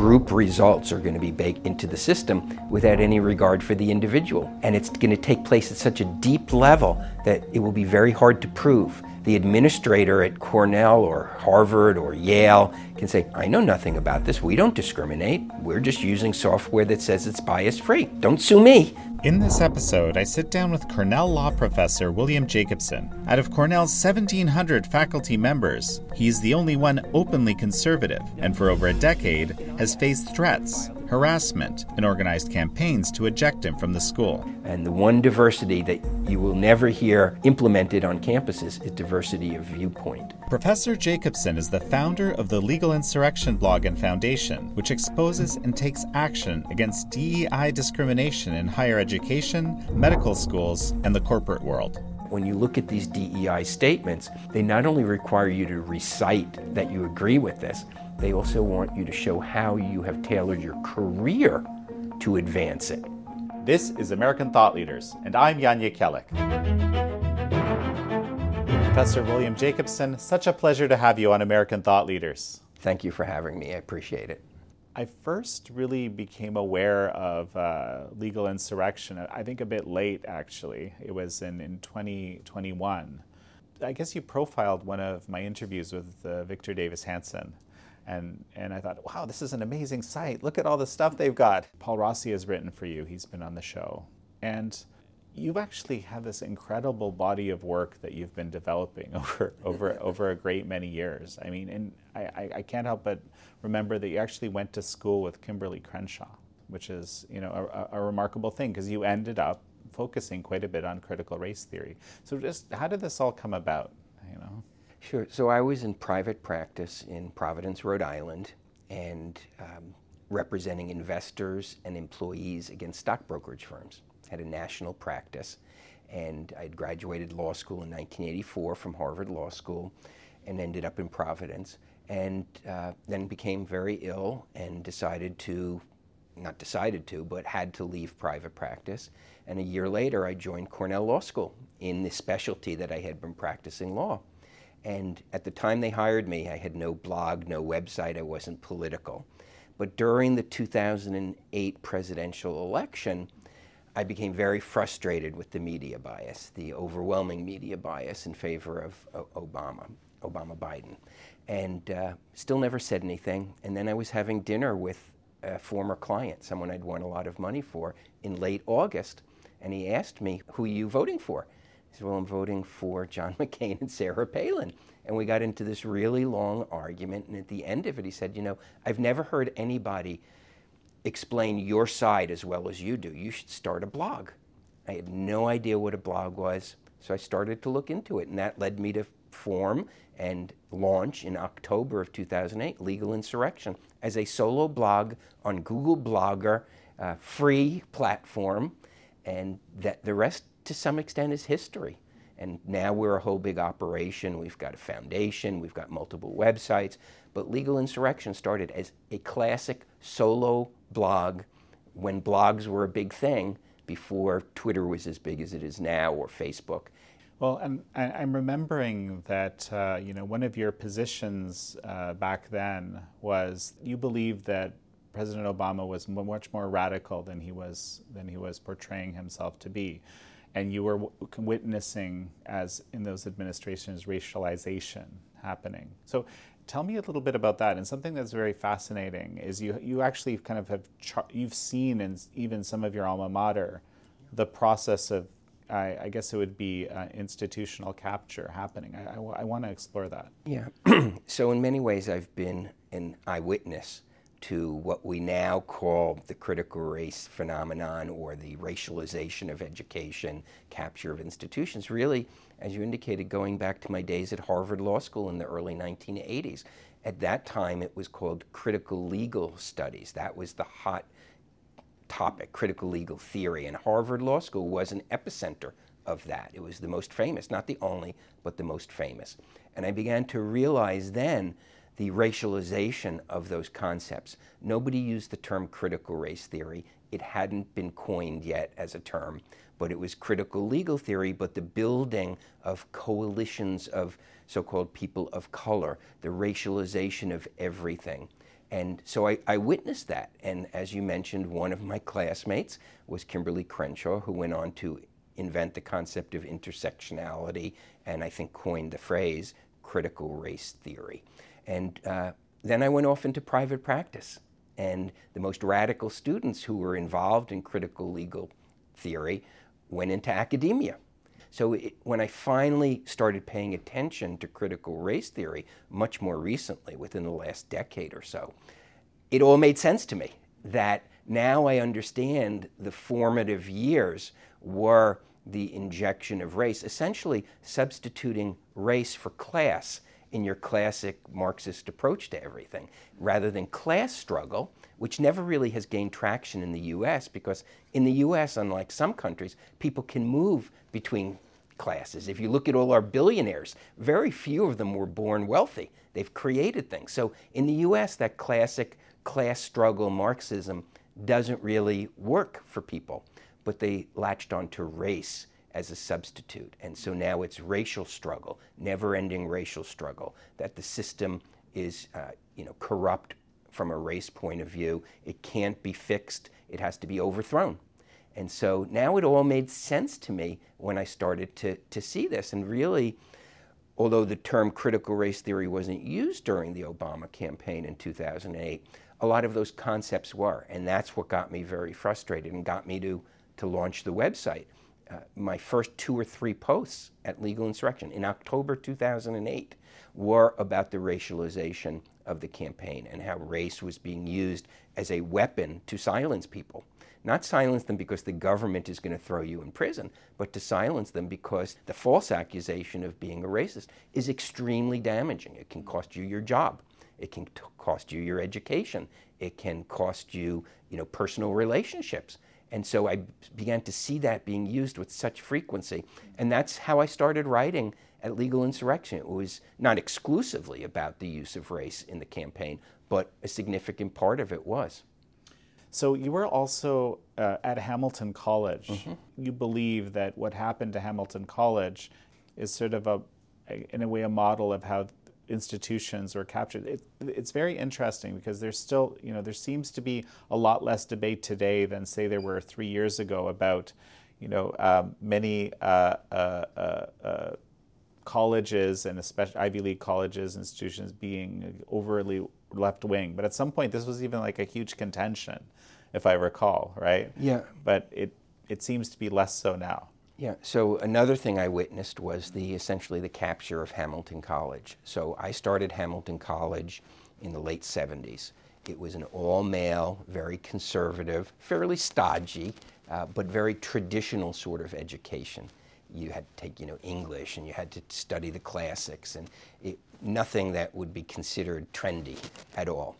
group results are going to be baked into the system without any regard for the individual. And it's going to take place at such a deep level that it will be very hard to prove. The administrator at Cornell or Harvard or Yale can say, I know nothing about this. We don't discriminate. We're just using software that says it's bias free. Don't sue me. In this episode, I sit down with Cornell law professor William Jacobson. Out of Cornell's 1,700 faculty members, he's the only one openly conservative, and for over a decade has faced threats, harassment, and organized campaigns to eject him from the school. And the one diversity that you will never hear implemented on campuses is diversity of viewpoint. Professor Jacobson is the founder of the Legal Insurrection blog and foundation, which exposes and takes action against DEI discrimination in higher education, medical schools, and the corporate world. When you look at these DEI statements, they not only require you to recite that you agree with this, they also want you to show how you have tailored your career to advance it. This is American Thought Leaders, and I'm Jan Jekielek. Professor William Jacobson, such a pleasure to have you on American Thought Leaders. Thank you for having me. I appreciate it. I first really became aware of uh, legal insurrection, I think a bit late actually. It was in, in 2021. I guess you profiled one of my interviews with uh, Victor Davis Hanson. And, and I thought, wow, this is an amazing site. Look at all the stuff they've got. Paul Rossi has written for you, he's been on the show. And you've actually had this incredible body of work that you've been developing over over over a great many years. I mean, and I, I can't help but remember that you actually went to school with Kimberlé Crenshaw, which is you know a, a remarkable thing because you ended up focusing quite a bit on critical race theory. So just how did this all come about? You know. Sure. So I was in private practice in Providence, Rhode Island, and um, representing investors and employees against stock brokerage firms had a national practice. And I'd graduated law school in 1984 from Harvard Law School and ended up in Providence. And uh, then became very ill and decided to, not decided to, but had to leave private practice. And a year later, I joined Cornell Law School in the specialty that I had been practicing law. And at the time they hired me, I had no blog, no website, I wasn't political. But during the 2008 presidential election, I became very frustrated with the media bias, the overwhelming media bias in favor of Obama, Obama Biden, and uh, still never said anything. And then I was having dinner with a former client, someone I'd won a lot of money for, in late August, and he asked me, Who are you voting for? I said, Well, I'm voting for John McCain and Sarah Palin. And we got into this really long argument. And at the end of it, he said, You know, I've never heard anybody explain your side as well as you do. You should start a blog. I had no idea what a blog was, so I started to look into it, and that led me to form and launch in October of 2008 Legal Insurrection as a solo blog on Google Blogger, uh, free platform, and that the rest to some extent is history. And now we're a whole big operation. We've got a foundation, we've got multiple websites. But Legal Insurrection started as a classic solo blog when blogs were a big thing before Twitter was as big as it is now or Facebook. Well, and I'm remembering that uh, you know one of your positions uh, back then was you believed that President Obama was much more radical than he was than he was portraying himself to be, and you were witnessing as in those administrations racialization happening. So Tell me a little bit about that. And something that's very fascinating is you you actually kind of have char- you've seen in even some of your alma mater the process of I, I guess it would be uh, institutional capture happening. I, I, I want to explore that. Yeah. so in many ways, I've been an eyewitness to what we now call the critical race phenomenon or the racialization of education, capture of institutions, really, as you indicated, going back to my days at Harvard Law School in the early 1980s. At that time, it was called critical legal studies. That was the hot topic, critical legal theory. And Harvard Law School was an epicenter of that. It was the most famous, not the only, but the most famous. And I began to realize then the racialization of those concepts. Nobody used the term critical race theory. It hadn't been coined yet as a term, but it was critical legal theory, but the building of coalitions of so called people of color, the racialization of everything. And so I, I, witnessed that. And as you mentioned, one of my classmates was Kimberlé Crenshaw, who went on to invent the concept of intersectionality and I think coined the phrase critical race theory. And uh, then I went off into private practice. And the most radical students who were involved in critical legal theory went into academia. So it, when I finally started paying attention to critical race theory, much more recently, within the last decade or so, it all made sense to me that now I understand the formative years were the injection of race, essentially substituting race for class in your classic Marxist approach to everything, rather than class struggle, which never really has gained traction in the US because in the US, unlike some countries, people can move between classes. If you look at all our billionaires, very few of them were born wealthy. They've created things. So in the US, that classic class struggle Marxism doesn't really work for people, but they latched onto race as a substitute. And so now it's racial struggle, never ending racial struggle, that the system is uh, you know, corrupt from a race point of view. It can't be fixed, it has to be overthrown. And so now it all made sense to me when I started to, to see this. And really, although the term critical race theory wasn't used during the Obama campaign in 2008, a lot of those concepts were. And that's what got me very frustrated and got me to, to launch the website. Uh, my first two or three posts at Legal Insurrection in October 2008 were about the racialization of the campaign and how race was being used as a weapon to silence people. Not silence them because the government is going to throw you in prison, but to silence them because the false accusation of being a racist is extremely damaging. It can cost you your job. It can t- cost you your education. It can cost you, you know, personal relationships. And so I began to see that being used with such frequency. And that's how I started writing at Legal Insurrection. It was not exclusively about the use of race in the campaign, but a significant part of it was. So you were also uh, at Hamilton College. Mm-hmm. You believe that what happened to Hamilton College is sort of a, a in a way, a model of how institutions were captured. It, it's very interesting because there's still, you know, there seems to be a lot less debate today than say there were three years ago about, you know, um, many uh, uh, uh, uh colleges and especially Ivy League colleges, institutions being overly left wing. But at some point, this was even like a huge contention, if I recall, right? Yeah. But it it seems to be less so now. Yeah. So another thing I witnessed was the essentially the capture of Hamilton College. So I started Hamilton College in the late 70s. It was an all-male, very conservative, fairly stodgy, uh, but very traditional sort of education you had to take you know English and you had to study the classics and it, nothing that would be considered trendy at all.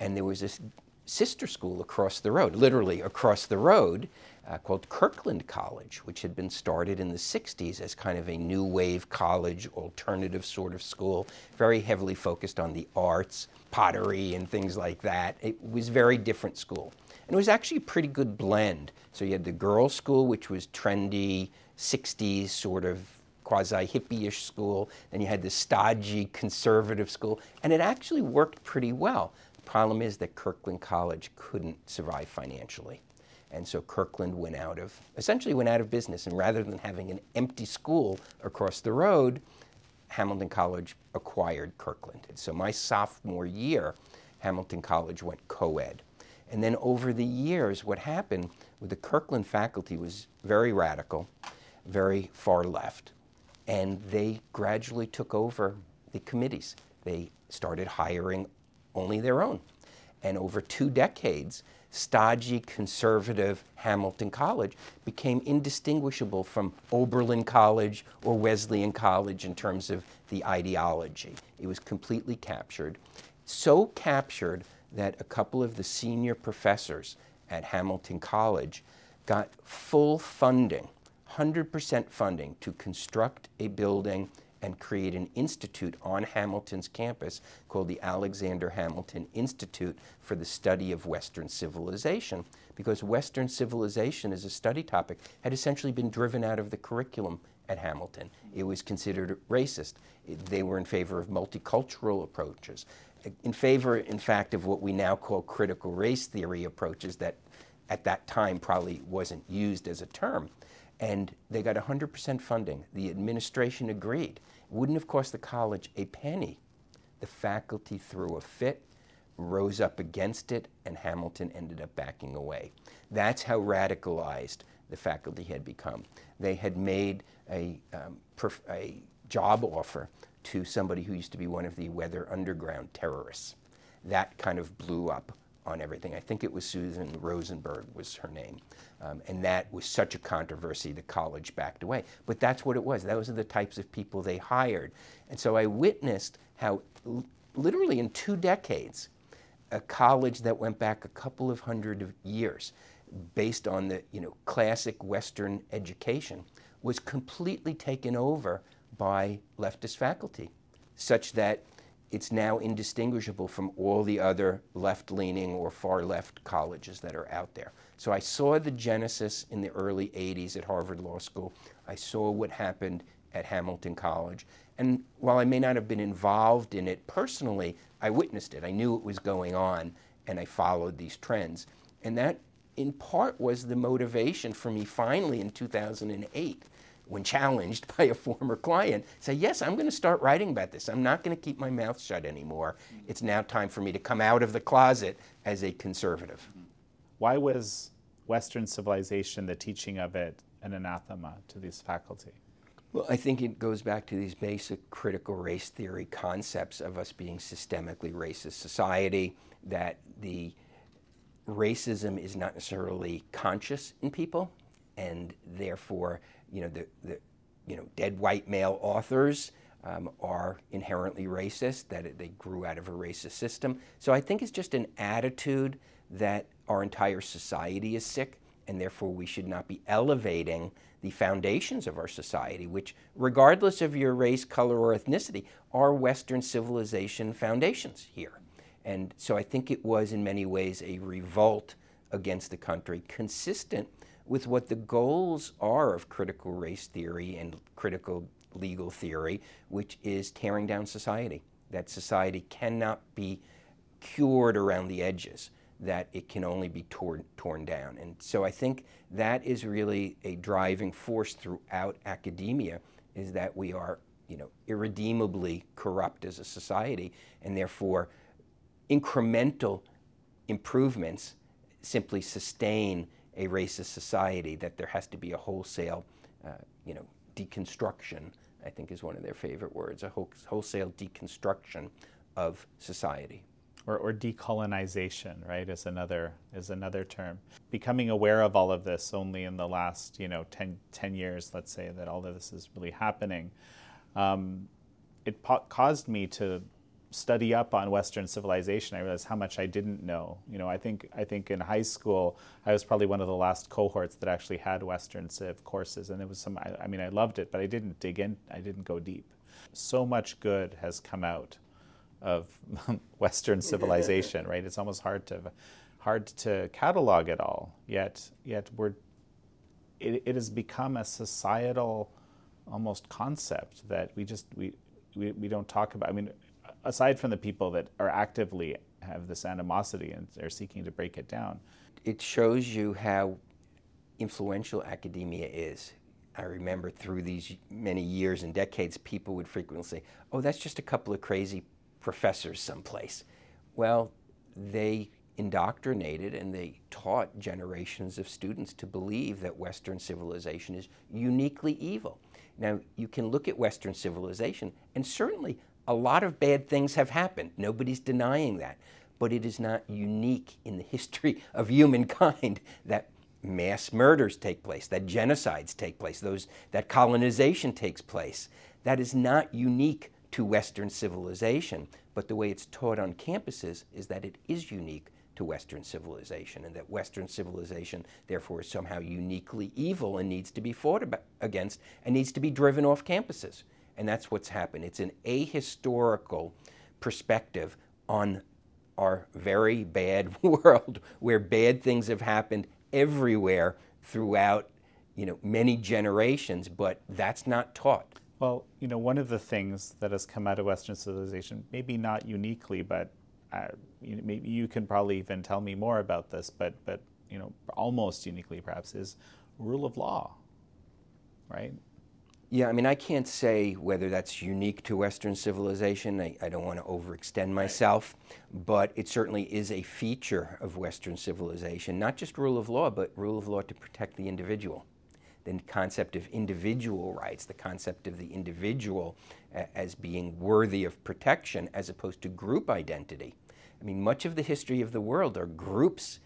And there was this sister school across the road, literally across the road, uh, called Kirkland College, which had been started in the 60s as kind of a new wave college, alternative sort of school, very heavily focused on the arts, pottery, and things like that. It was very different school. And it was actually a pretty good blend. So you had the girls' school, which was trendy, 60s sort of quasi hippie-ish school, and you had the stodgy conservative school, and it actually worked pretty well. The problem is that Kirkland College couldn't survive financially. And so Kirkland went out of, essentially went out of business. And rather than having an empty school across the road, Hamilton College acquired Kirkland. And So my sophomore year, Hamilton College went co-ed. And then over the years, what happened with the Kirkland faculty was very radical very far left. And they gradually took over the committees. They started hiring only their own. And over two decades, stodgy conservative Hamilton College became indistinguishable from Oberlin College or Wesleyan College in terms of the ideology. It was completely captured. So captured that a couple of the senior professors at Hamilton College got full funding 100% funding to construct a building and create an institute on Hamilton's campus called the Alexander Hamilton Institute for the Study of Western Civilization, because Western civilization as a study topic had essentially been driven out of the curriculum at Hamilton. It was considered racist. They were in favor of multicultural approaches. in favor, in fact, of what we now call critical race theory approaches that at that time probably wasn't used as a term. And they got 100% funding. The administration agreed. It wouldn't have cost the college a penny. The faculty threw a fit, rose up against it, and Hamilton ended up backing away. That's how radicalized the faculty had become. They had made a, um, perf- a job offer to somebody who used to be one of the Weather Underground terrorists. That kind of blew up on everything. I think it was Susan Rosenberg was her name. Um, and that was such a controversy, the college backed away. But that's what it was. Those are the types of people they hired. And so I witnessed how, l- literally in two decades, a college that went back a couple of hundred of years, based on the you know, classic Western education, was completely taken over by leftist faculty, such that it's now indistinguishable from all the other left leaning or far left colleges that are out there. So I saw the genesis in the early 80s at Harvard Law School. I saw what happened at Hamilton College. And while I may not have been involved in it personally, I witnessed it. I knew it was going on and I followed these trends. And that, in part, was the motivation for me finally in 2008 when challenged by a former client, say, Yes, I'm going to start writing about this. I'm not going to keep my mouth shut anymore. It's now time for me to come out of the closet as a conservative. Mm-hmm. Why was Western civilization, the teaching of it, an anathema to these faculty? Well, I think it goes back to these basic critical race theory concepts of us being systemically racist society, that the racism is not necessarily conscious in people, and therefore you know, the, the you know, dead white male authors um, are inherently racist, that it, they grew out of a racist system. So I think it's just an attitude that our entire society is sick, and therefore we should not be elevating the foundations of our society, which, regardless of your race, color, or ethnicity, are Western civilization foundations here. And so I think it was, in many ways, a revolt against the country, consistent with what the goals are of critical race theory and critical legal theory, which is tearing down society. That society cannot be cured around the edges, that it can only be torn, torn down. And so I think that is really a driving force throughout academia is that we are, you know, irredeemably corrupt as a society and therefore incremental improvements simply sustain a racist society, that there has to be a wholesale, uh, you know, deconstruction, I think is one of their favorite words, a wholesale deconstruction of society. Or, or decolonization, right, is another, is another term. Becoming aware of all of this only in the last, you know, 10, 10 years, let's say, that all of this is really happening, um, it po- caused me to study up on Western civilization, I realized how much I didn't know. You know, I think I think in high school I was probably one of the last cohorts that actually had Western Civ courses, and it was some. I, I mean, I loved it, but I didn't dig in. I didn't go deep. So much good has come out of Western civilization, right? It's almost hard to hard to catalog it all. Yet, yet we're it, it has become a societal almost concept that we just we, we, we don't talk about. I mean, aside from the people that are actively have this animosity and are seeking to break it down. It shows you how influential academia is. I remember through these many years and decades, people would frequently say, Oh, that's just a couple of crazy professors someplace. Well, they indoctrinated and they taught generations of students to believe that Western civilization is uniquely evil. Now, you can look at Western civilization, and certainly a lot of bad things have happened. Nobody's denying that. But it is not unique in the history of humankind that mass murders take place, that genocides take place, those, that colonization takes place. That is not unique to Western civilization. But the way it's taught on campuses is that it is unique to Western civilization, and that Western civilization, therefore, is somehow uniquely evil and needs to be fought against and needs to be driven off campuses. And that's what's happened. It's an ahistorical perspective on our very bad world where bad things have happened everywhere throughout you know many generations but that's not taught well you know one of the things that has come out of western civilization maybe not uniquely but uh, you know, maybe you can probably even tell me more about this, but but you know, almost uniquely perhaps is rule of law, right? Yeah, I mean, I can't say whether that's unique to Western civilization. I, I don't want to overextend myself, but it certainly is a feature of Western civilization, not just rule of law, but rule of law to protect the individual. The concept of individual rights, the concept of the individual as being worthy of protection as opposed to group identity. I mean, much of the history of the world are groups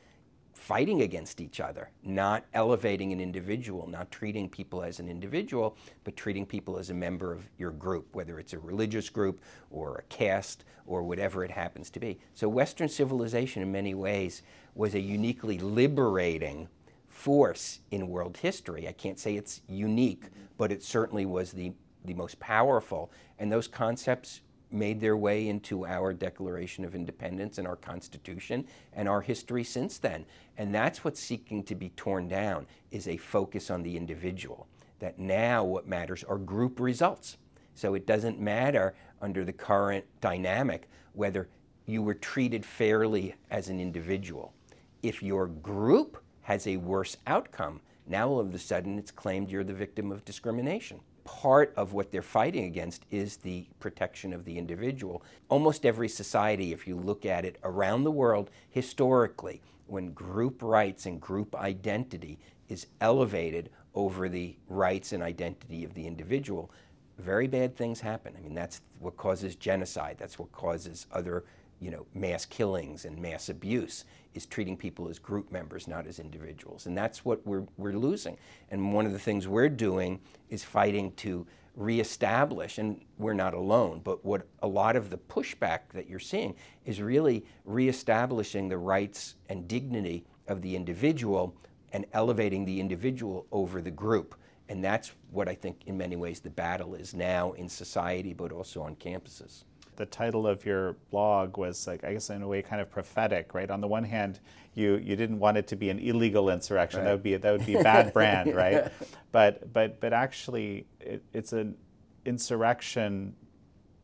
fighting against each other, not elevating an individual, not treating people as an individual, but treating people as a member of your group, whether it's a religious group or a caste or whatever it happens to be. So, Western civilization, in many ways, was a uniquely liberating force in world history. I can't say it's unique, but it certainly was the, the most powerful. And those concepts made their way into our Declaration of Independence and our Constitution and our history since then. And that's what's seeking to be torn down is a focus on the individual. That now what matters are group results. So it doesn't matter under the current dynamic whether you were treated fairly as an individual. If your group has a worse outcome, now all of a sudden it's claimed you're the victim of discrimination part of what they're fighting against is the protection of the individual. Almost every society, if you look at it around the world historically, when group rights and group identity is elevated over the rights and identity of the individual, very bad things happen. I mean, that's what causes genocide, that's what causes other you know, mass killings and mass abuse is treating people as group members, not as individuals. And that's what we're, we're losing. And one of the things we're doing is fighting to reestablish, and we're not alone, but what a lot of the pushback that you're seeing is really reestablishing the rights and dignity of the individual and elevating the individual over the group. And that's what I think, in many ways, the battle is now in society, but also on campuses the title of your blog was like I guess in a way kind of prophetic, right? On the one hand, you you didn't want it to be an illegal insurrection. Right. That would be that would be bad brand, right? But but but actually, it, it's an insurrection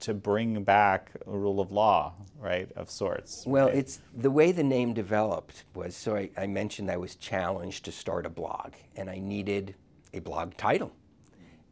to bring back a rule of law, right, of sorts. Well, right? it's the way the name developed was so I, I mentioned I was challenged to start a blog, and I needed a blog title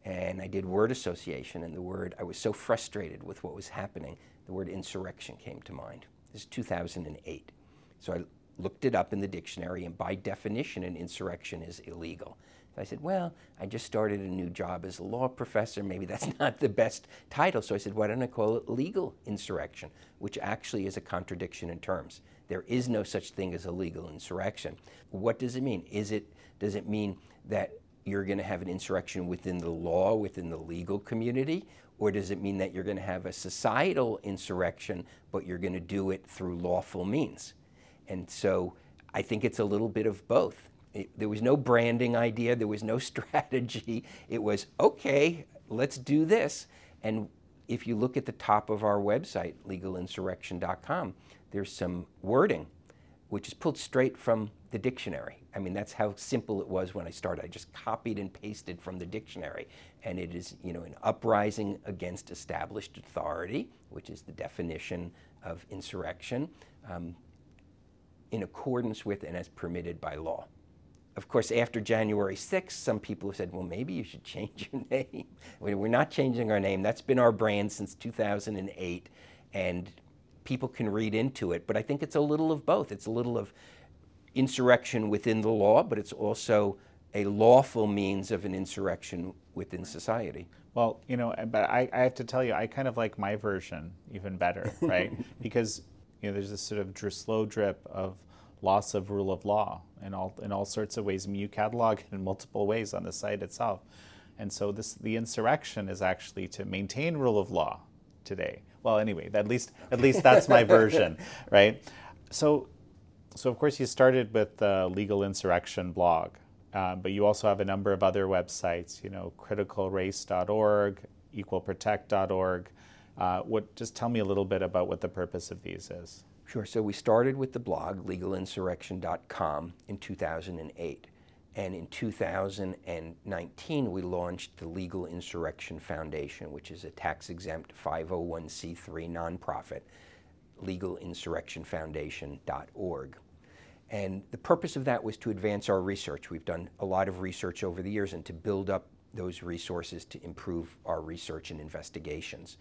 and I did word association, and the word, I was so frustrated with what was happening, the word insurrection came to mind. This is 2008. So I looked it up in the dictionary, and by definition, an insurrection is illegal. So I said, Well, I just started a new job as a law professor. Maybe that's not the best title. So I said, Why don't I call it legal insurrection, which actually is a contradiction in terms. There is no such thing as a legal insurrection. What does it mean? Is it, does it mean that you're going to have an insurrection within the law, within the legal community? Or does it mean that you're going to have a societal insurrection, but you're going to do it through lawful means? And so I think it's a little bit of both. It, there was no branding idea, there was no strategy. It was, okay, let's do this. And if you look at the top of our website, legalinsurrection.com, there's some wording which is pulled straight from the dictionary. I mean, that's how simple it was when I started. I just copied and pasted from the dictionary. And it is, you know, an uprising against established authority, which is the definition of insurrection, um, in accordance with and as permitted by law. Of course, after January 6th, some people have said, well, maybe you should change your name. We're not changing our name. That's been our brand since 2008. And people can read into it, but I think it's a little of both. It's a little of insurrection within the law, but it's also a lawful means of an insurrection within society. Well, you know, but I, I have to tell you, I kind of like my version even better, right? because you know, there's this sort of slow drip of loss of rule of law in all in all sorts of ways. I mean, you catalog it in multiple ways on the site itself, and so this the insurrection is actually to maintain rule of law today. Well, anyway, at least at least that's my version, right? So, so of course you started with the Legal Insurrection blog, uh, but you also have a number of other websites. You know, criticalrace.org, equalprotect.org. Uh, what? Just tell me a little bit about what the purpose of these is. Sure. So we started with the blog legalinsurrection.com in 2008. And in 2019, we launched the Legal Insurrection Foundation, which is a tax exempt 501c3 nonprofit legalinsurrectionfoundation.org. And the purpose of that was to advance our research. We've done a lot of research over the years and to build up those resources to improve our research and investigations.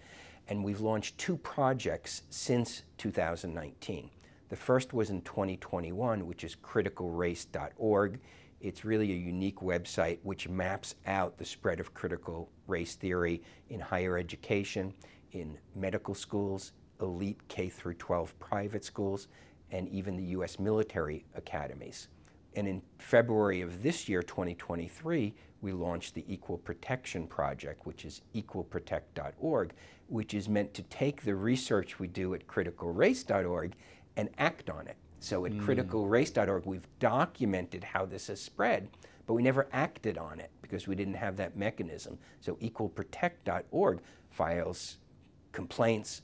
And we've launched two projects since 2019. The first was in 2021, which is criticalrace.org. It's really a unique website which maps out the spread of critical race theory in higher education, in medical schools, elite K through 12 private schools, and even the US military academies. And in February of this year, 2023, we launched the Equal Protection Project, which is equalprotect.org, which is meant to take the research we do at criticalrace.org and act on it. So at mm. criticalrace.org, we've documented how this has spread, but we never acted on it because we didn't have that mechanism. So equalprotect.org files complaints,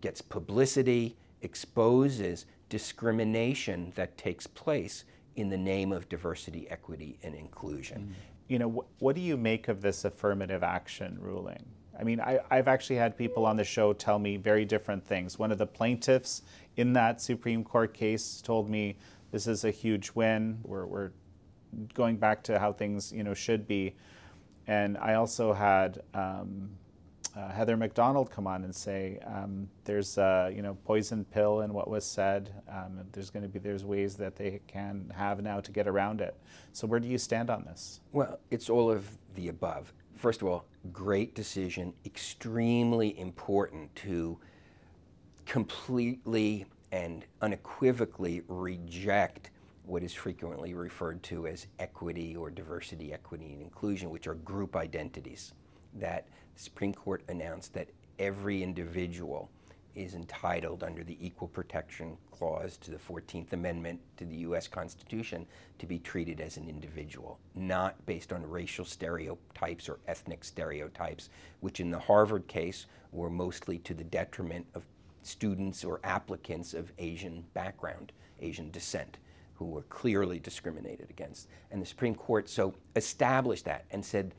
gets publicity, exposes discrimination that takes place in the name of diversity, equity, and inclusion. Mm. You know, wh- what do you make of this affirmative action ruling? I mean, I, have actually had people on the show tell me very different things. One of the plaintiffs in that Supreme Court case told me this is a huge win. We're, we're going back to how things, you know, should be. And I also had um, uh, Heather Mac Donald come on and say um, there's a you know poison pill in what was said. Um, there's going to be there's ways that they can have now to get around it. So where do you stand on this? Well, it's all of the above. First of all, great decision, extremely important to completely and unequivocally reject what is frequently referred to as equity or diversity, equity, and inclusion, which are group identities. That the Supreme Court announced that every individual is entitled under the Equal Protection Clause to the 14th Amendment to the U.S. Constitution to be treated as an individual, not based on racial stereotypes or ethnic stereotypes, which in the Harvard case were mostly to the detriment of students or applicants of Asian background, Asian descent, who were clearly discriminated against. And the Supreme Court so established that and said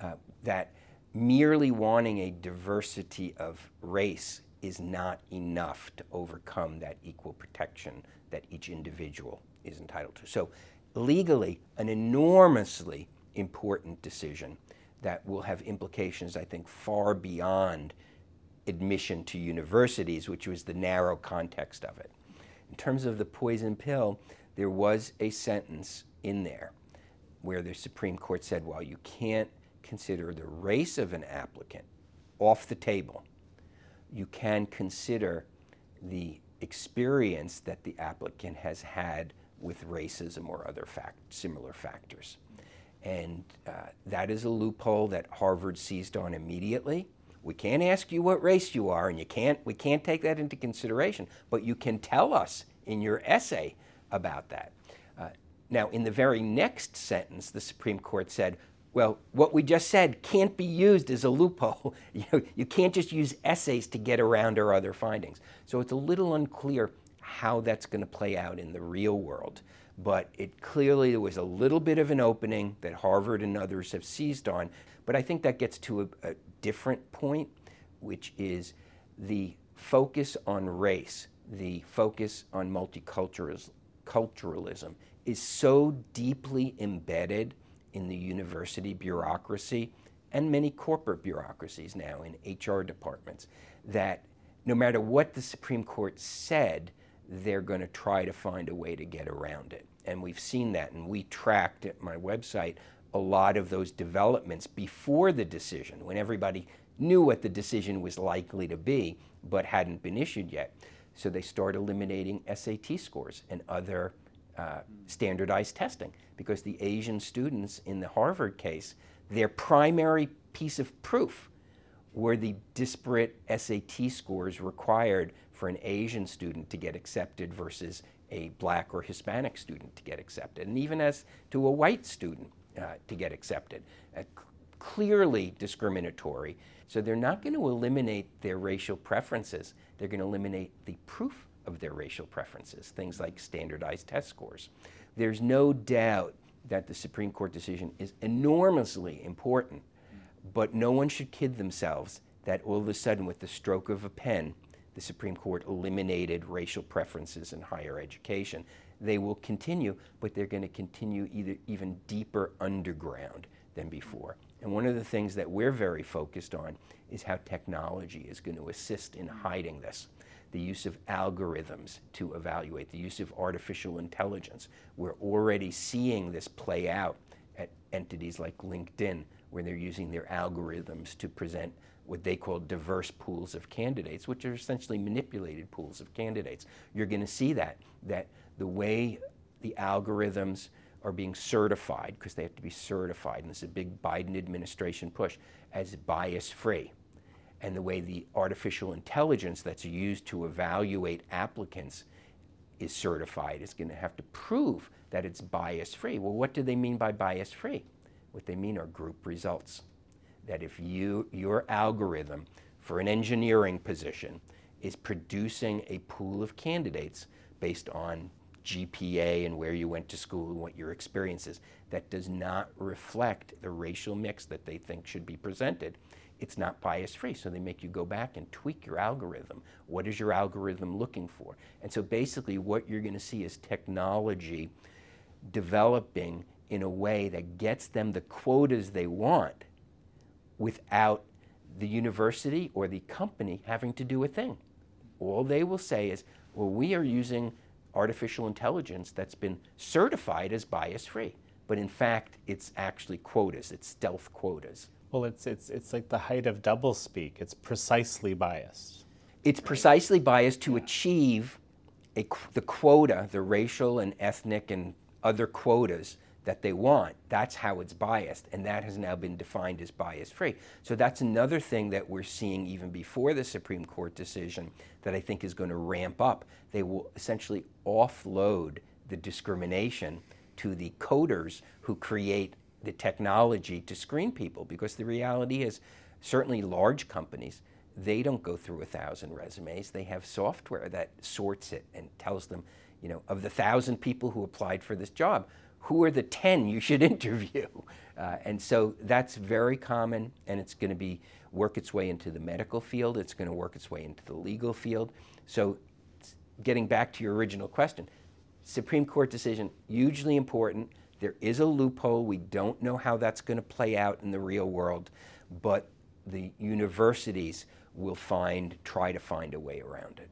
uh, that merely wanting a diversity of race is not enough to overcome that equal protection that each individual is entitled to. So, legally, an enormously important decision that will have implications, I think, far beyond admission to universities, which was the narrow context of it. In terms of the poison pill, there was a sentence in there where the Supreme Court said, well, you can't consider the race of an applicant off the table. You can consider the experience that the applicant has had with racism or other fact, similar factors. And uh, that is a loophole that Harvard seized on immediately. We can't ask you what race you are, and you can't, we can't take that into consideration, but you can tell us in your essay about that. Uh, now, in the very next sentence, the Supreme Court said, well, what we just said can't be used as a loophole. you, you can't just use essays to get around our other findings. So it's a little unclear how that's going to play out in the real world. But it clearly there was a little bit of an opening that Harvard and others have seized on. But I think that gets to a, a different point, which is the focus on race, the focus on multiculturalism is so deeply embedded in the university bureaucracy and many corporate bureaucracies now in HR departments that no matter what the Supreme Court said, they're going to try to find a way to get around it. And we've seen that, and we tracked at my website a lot of those developments before the decision, when everybody knew what the decision was likely to be, but hadn't been issued yet. So they start eliminating SAT scores and other uh, standardized testing because the Asian students in the Harvard case, their primary piece of proof were the disparate SAT scores required for an Asian student to get accepted versus a black or Hispanic student to get accepted, and even as to a white student uh, to get accepted. Uh, clearly discriminatory. So they're not going to eliminate their racial preferences, they're going to eliminate the proof of their racial preferences, things like standardized test scores. There's no doubt that the Supreme Court decision is enormously important, but no one should kid themselves that all of a sudden, with the stroke of a pen, the Supreme Court eliminated racial preferences in higher education. They will continue, but they're going to continue either even deeper underground than before. And one of the things that we're very focused on is how technology is going to assist in hiding this. The use of algorithms to evaluate, the use of artificial intelligence. We're already seeing this play out at entities like LinkedIn, where they're using their algorithms to present what they call diverse pools of candidates, which are essentially manipulated pools of candidates. You're going to see that, that the way the algorithms are being certified, because they have to be certified, and this is a big Biden administration push, as bias free. And the way the artificial intelligence that's used to evaluate applicants is certified is going to have to prove that it's bias free. Well, what do they mean by bias free? What they mean are group results. That if you, your algorithm for an engineering position is producing a pool of candidates based on GPA and where you went to school and what your experience is, that does not reflect the racial mix that they think should be presented, it's not bias free. So they make you go back and tweak your algorithm. What is your algorithm looking for? And so basically, what you're going to see is technology developing in a way that gets them the quotas they want without the university or the company having to do a thing. All they will say is, well, we are using artificial intelligence that's been certified as bias free. But in fact, it's actually quotas, it's stealth quotas. Well, it's, it's, it's like the height of doublespeak. It's precisely biased. It's precisely biased to achieve a, the quota, the racial and ethnic and other quotas that they want. That's how it's biased, and that has now been defined as bias free. So that's another thing that we're seeing even before the Supreme Court decision that I think is going to ramp up. They will essentially offload the discrimination to the coders who create the technology to screen people because the reality is certainly large companies they don't go through a thousand resumes. They have software that sorts it and tells them you know of the thousand people who applied for this job who are the 10 you should interview? Uh, and so that's very common and it's going to be work its way into the medical field. It's going to work its way into the legal field. So getting back to your original question supreme court decision hugely important there is a loophole. We don't know how that's going to play out in the real world, but the universities will find, try to find a way around it.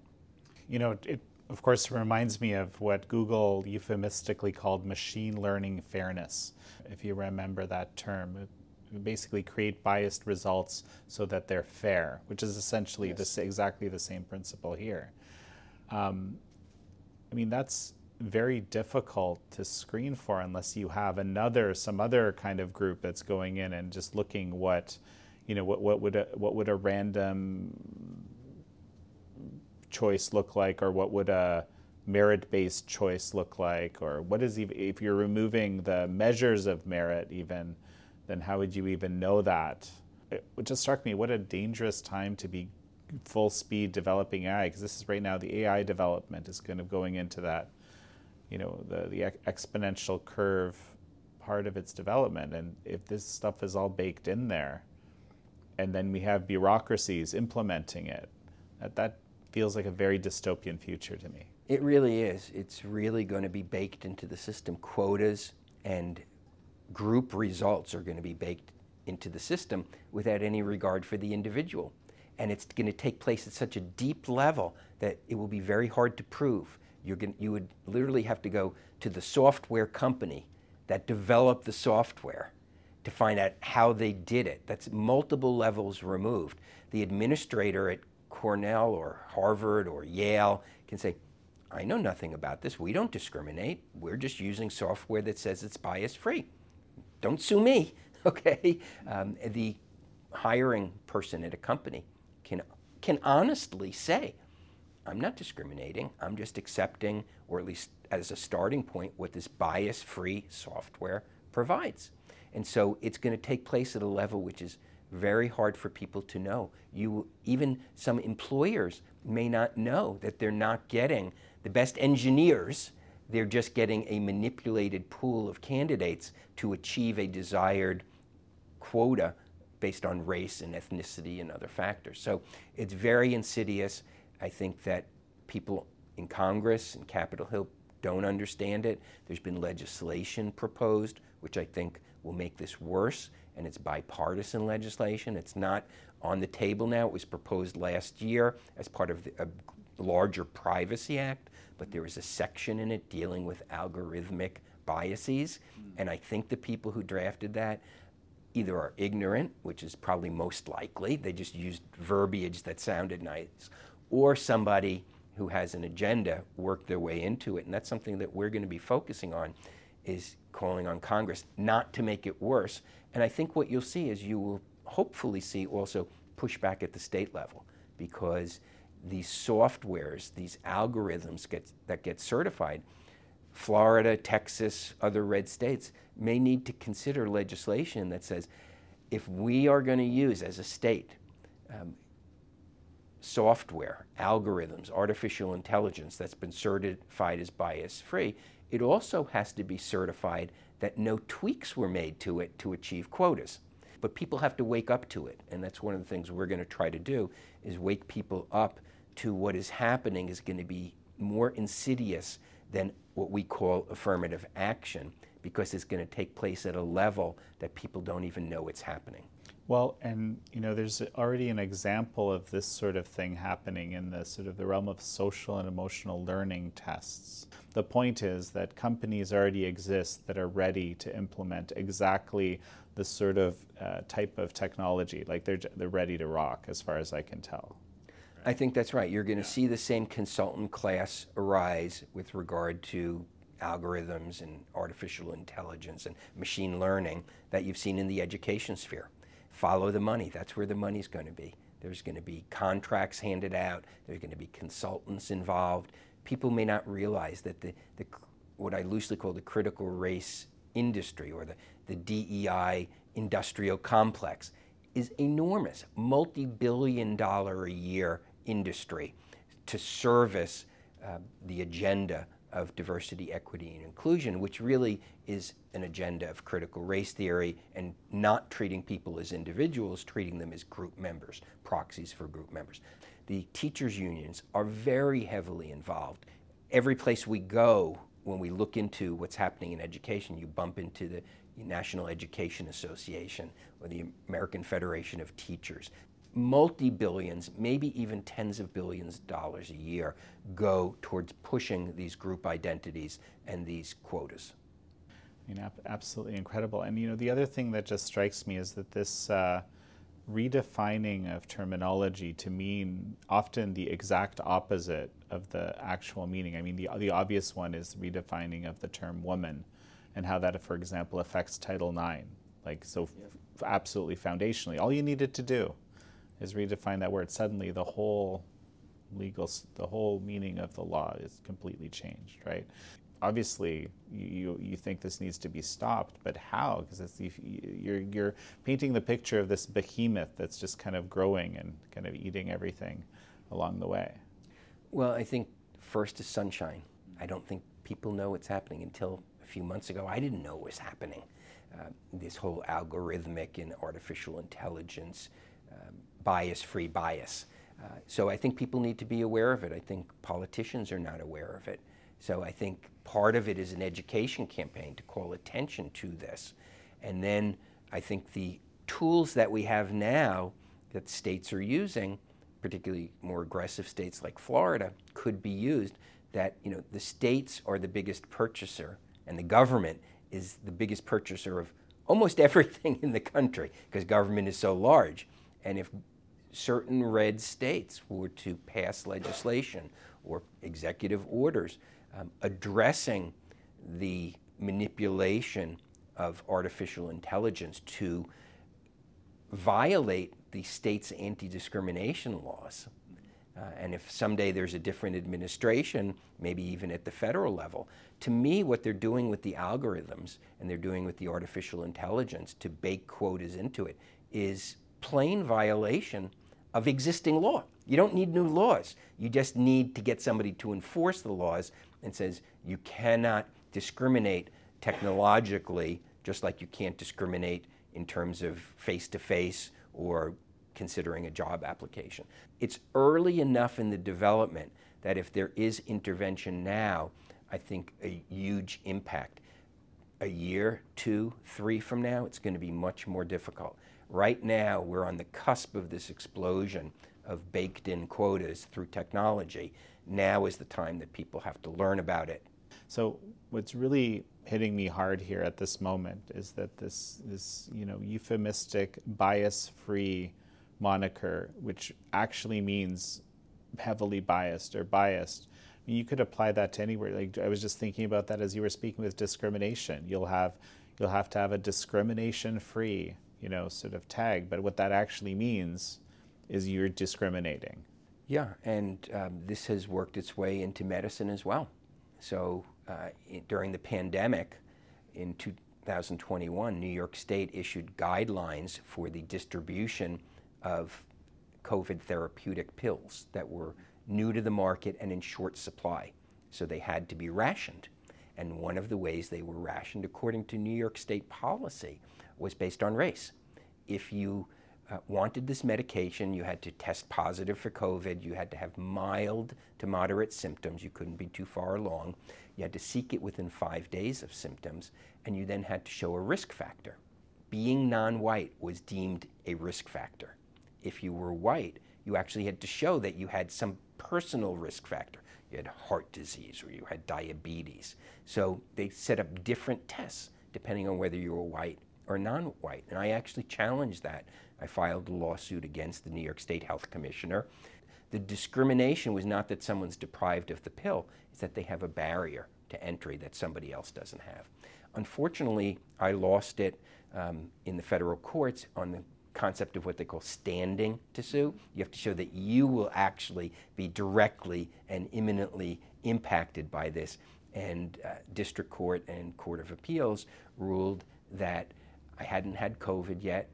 You know, it of course reminds me of what Google euphemistically called machine learning fairness, if you remember that term. Basically create biased results so that they're fair, which is essentially yes. the, exactly the same principle here. Um, I mean, that's very difficult to screen for unless you have another some other kind of group that's going in and just looking what you know what what would a, what would a random choice look like or what would a merit based choice look like? Or what is even, if you're removing the measures of merit even then how would you even know that? It just struck me what a dangerous time to be full speed developing AI because this is right now the AI development is kind of going into that you know the the exponential curve part of its development. And if this stuff is all baked in there and then we have bureaucracies implementing it that that feels like a very dystopian future to me. It really is. It's really going to be baked into the system. Quotas and group results are going to be baked into the system without any regard for the individual. And it's going to take place at such a deep level that it will be very hard to prove you're going you would literally have to go to the software company that developed the software to find out how they did it. That's multiple levels removed. The administrator at Cornell or Harvard or Yale can say, I know nothing about this. We don't discriminate. We're just using software that says it's bias free. Don't sue me, okay? Um, the hiring person at a company can, can honestly say, I'm not discriminating. I'm just accepting, or at least as a starting point, what this bias free software provides. And so it's going to take place at a level which is very hard for people to know. You even some employers may not know that they're not getting the best engineers. They're just getting a manipulated pool of candidates to achieve a desired quota based on race and ethnicity and other factors. So it's very insidious I think that people in Congress and Capitol Hill don't understand it. There's been legislation proposed, which I think will make this worse, and it's bipartisan legislation. It's not on the table now. It was proposed last year as part of the, a larger Privacy Act, but there is a section in it dealing with algorithmic biases, hmm. and I think the people who drafted that either are ignorant, which is probably most likely, they just used verbiage that sounded nice, or somebody who has an agenda work their way into it. And that's something that we're going to be focusing on is calling on Congress not to make it worse. And I think what you'll see is you will hopefully see also pushback at the state level because these softwares, these algorithms get, that get certified, Florida, Texas, other red states may need to consider legislation that says if we are going to use as a state um, software, algorithms, artificial intelligence that's been certified as bias free, it also has to be certified that no tweaks were made to it to achieve quotas. But people have to wake up to it, and that's one of the things we're going to try to do is wake people up to what is happening is going to be more insidious than what we call affirmative action because it's going to take place at a level that people don't even know it's happening. Well, and you know, there's already an example of this sort of thing happening in the sort of the realm of social and emotional learning tests. The point is that companies already exist that are ready to implement exactly the sort of uh, type of technology. Like they're they're ready to rock, as far as I can tell. I think that's right. You're going to yeah. see the same consultant class arise with regard to algorithms and artificial intelligence and machine learning that you've seen in the education sphere follow the money. That's where the money's going to be. There's going to be contracts handed out. There's going to be consultants involved. People may not realize that the, the what I loosely call the critical race industry or the, the DEI industrial complex is enormous, multi-billion dollar a year industry to service uh, the agenda of diversity, equity, and inclusion, which really is an agenda of critical race theory and not treating people as individuals, treating them as group members, proxies for group members. The teachers' unions are very heavily involved. Every place we go, when we look into what's happening in education, you bump into the National Education Association or the American Federation of Teachers multi billions, maybe even tens of billions of dollars a year go towards pushing these group identities and these quotas. I mean, absolutely incredible. And you know, the other thing that just strikes me is that this uh, redefining of terminology to mean often the exact opposite of the actual meaning. I mean, the the obvious one is redefining of the term woman, and how that, for example, affects Title IX. Like so, f- absolutely foundationally, all you needed to do is redefine that word, suddenly the whole legal, the whole meaning of the law is completely changed, right? Obviously, you, you think this needs to be stopped, but how? Because you're, you're painting the picture of this behemoth that's just kind of growing and kind of eating everything along the way. Well, I think first is sunshine. I don't think people know what's happening until a few months ago. I didn't know it was happening. Uh, this whole algorithmic and artificial intelligence um, bias free bias. Uh, so I think people need to be aware of it. I think politicians are not aware of it. So I think part of it is an education campaign to call attention to this. And then I think the tools that we have now that states are using, particularly more aggressive states like Florida, could be used that you know the states are the biggest purchaser and the government is the biggest purchaser of almost everything in the country because government is so large. And if certain red states were to pass legislation or executive orders um, addressing the manipulation of artificial intelligence to violate the state's anti discrimination laws. Uh, and if someday there's a different administration, maybe even at the federal level, to me, what they're doing with the algorithms and they're doing with the artificial intelligence to bake quotas into it is plain violation of existing law. You don't need new laws. You just need to get somebody to enforce the laws and says you cannot discriminate technologically just like you can't discriminate in terms of face to face or considering a job application. It's early enough in the development that if there is intervention now, I think a huge impact. A year, two, three from now, it's going to be much more difficult. Right now, we're on the cusp of this explosion of baked in quotas through technology. Now is the time that people have to learn about it. So, what's really hitting me hard here at this moment is that this, this you know, euphemistic bias-free moniker, which actually means heavily biased or biased, I mean, you could apply that to anywhere. Like I was just thinking about that as you were speaking with discrimination. You'll have you'll have to have a discrimination-free, you know, sort of tag. But what that actually means is you're discriminating. Yeah, and um, this has worked its way into medicine as well. So uh, during the pandemic in 2021, New York State issued guidelines for the distribution of COVID therapeutic pills that were new to the market and in short supply. So they had to be rationed. And one of the ways they were rationed, according to New York State policy, was based on race. If you uh, wanted this medication, you had to test positive for COVID, you had to have mild to moderate symptoms, you couldn't be too far along, you had to seek it within five days of symptoms, and you then had to show a risk factor. Being non white was deemed a risk factor. If you were white, you actually had to show that you had some personal risk factor. You had heart disease or you had diabetes. So they set up different tests depending on whether you were white or non white. And I actually challenged that. I filed a lawsuit against the New York State Health Commissioner. The discrimination was not that someone's deprived of the pill, it's that they have a barrier to entry that somebody else doesn't have. Unfortunately, I lost it um, in the federal courts on the concept of what they call standing to sue. You have to show that you will actually be directly and imminently impacted by this. And uh, district court and court of appeals ruled that I hadn't had COVID yet.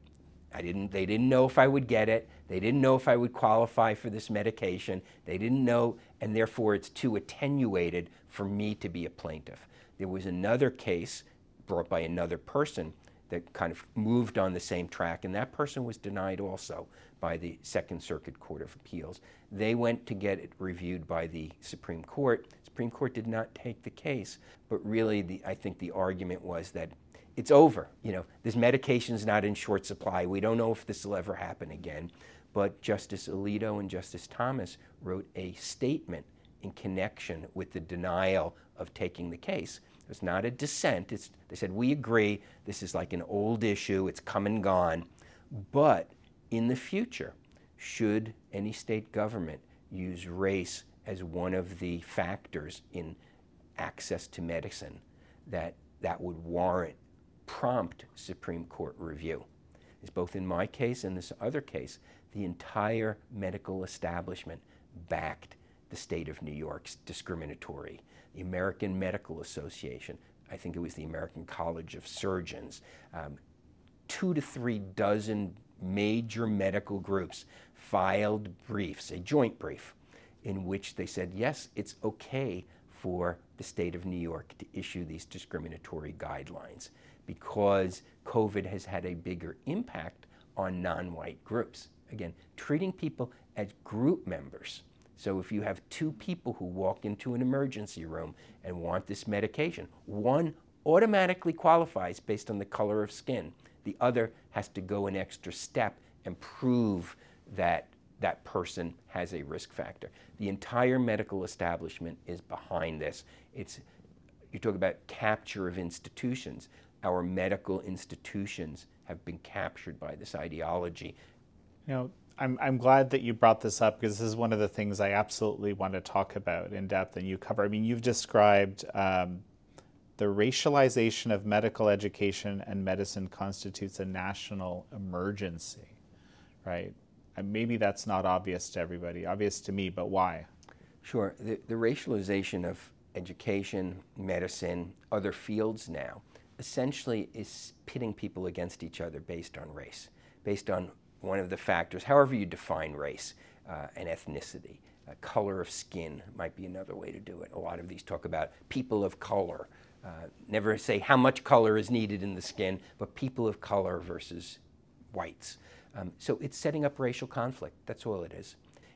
I didn't, they didn't know if I would get it. They didn't know if I would qualify for this medication. They didn't know, and therefore it's too attenuated for me to be a plaintiff. There was another case brought by another person that kind of moved on the same track, and that person was denied also by the Second Circuit Court of Appeals. They went to get it reviewed by the Supreme Court. Supreme Court did not take the case, but really, the, I think the argument was that it's over. You know, this medication is not in short supply. We don't know if this will ever happen again. But Justice Alito and Justice Thomas wrote a statement in connection with the denial of taking the case. It's not a dissent. It's, they said, we agree, this is like an old issue, it's come and gone. But in the future, should any state government use race as one of the factors in access to medicine, that that would warrant prompt Supreme Court review. Is both in my case and this other case, the entire medical establishment backed the state of New York's discriminatory the American Medical Association, I think it was the American College of Surgeons, um, two to three dozen major medical groups filed briefs, a joint brief, in which they said, yes, it's okay for the state of New York to issue these discriminatory guidelines because COVID has had a bigger impact on non white groups. Again, treating people as group members so if you have two people who walk into an emergency room and want this medication, one automatically qualifies based on the color of skin. The other has to go an extra step and prove that that person has a risk factor. The entire medical establishment is behind this. It's you talk about capture of institutions. Our medical institutions have been captured by this ideology. You know, I'm, I'm glad that you brought this up because this is one of the things I absolutely want to talk about in depth and you cover. I mean, you've described um, the racialization of medical education and medicine constitutes a national emergency, right? And maybe that's not obvious to everybody, obvious to me, but why? Sure. The, the racialization of education, medicine, other fields now essentially is pitting people against each other based on race, based on one of the factors, however you define race uh, and ethnicity. Uh, color of skin might be another way to do it. A lot of these talk about people of color. Uh, never say how much color is needed in the skin, but people of color versus whites. Um, so it's setting up racial conflict. That's all it is.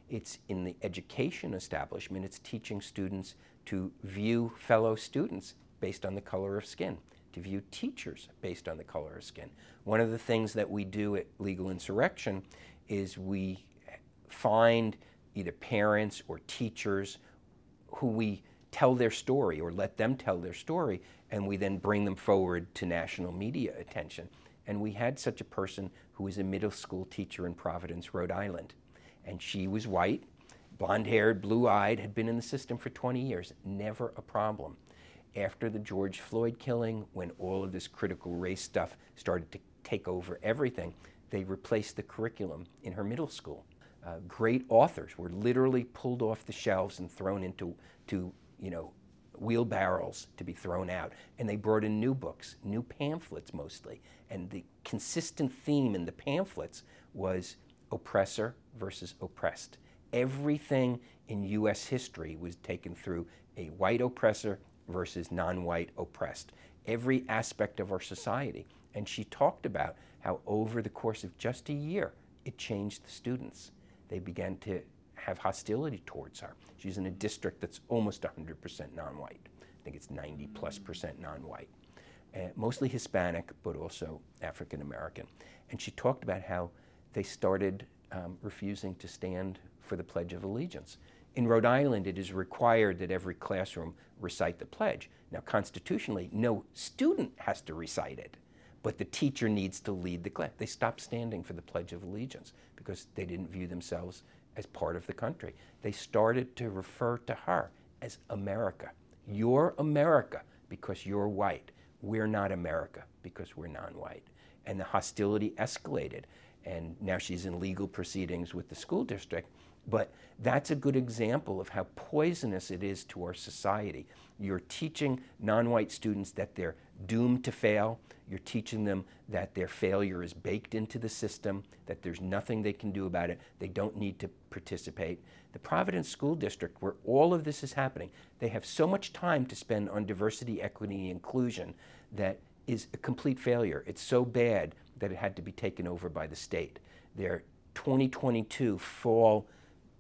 It's in the education establishment, it's teaching students to view fellow students based on the color of skin, to view teachers based on the color of skin. One of the things that we do at Legal Insurrection is we find either parents or teachers who we tell their story or let them tell their story, and we then bring them forward to national media attention. And we had such a person who was a middle school teacher in Providence, Rhode Island. And she was white, blonde haired, blue eyed, had been in the system for 20 years, never a problem. After the George Floyd killing, when all of this critical race stuff started to take over everything, they replaced the curriculum in her middle school. Uh, great authors were literally pulled off the shelves and thrown into to, you know, wheelbarrows to be thrown out. And they brought in new books, new pamphlets mostly. And the consistent theme in the pamphlets was oppressor versus oppressed. Everything in US history was taken through a white oppressor versus non white oppressed. Every aspect of our society. And she talked about how over the course of just a year, it changed the students. They began to have hostility towards her. She's in a district that's almost 100% non white. I think it's 90 plus percent non white. Uh, mostly Hispanic, but also African American. And she talked about how they started um, refusing to stand for the Pledge of Allegiance. In Rhode Island, it is required that every classroom recite the pledge. Now, constitutionally, no student has to recite it, but the teacher needs to lead the class. They stopped standing for the Pledge of Allegiance because they didn't view themselves as part of the country. They started to refer to her as America. You're America because you're white. We're not America because we're non white. And the hostility escalated. And now she's in legal proceedings with the school district. But that's a good example of how poisonous it is to our society. You're teaching non white students that they're doomed to fail. You're teaching them that their failure is baked into the system, that there's nothing they can do about it. They don't need to participate. The Providence School District, where all of this is happening, they have so much time to spend on diversity, equity, and inclusion that is a complete failure. It's so bad that it had to be taken over by the state. Their 2022 fall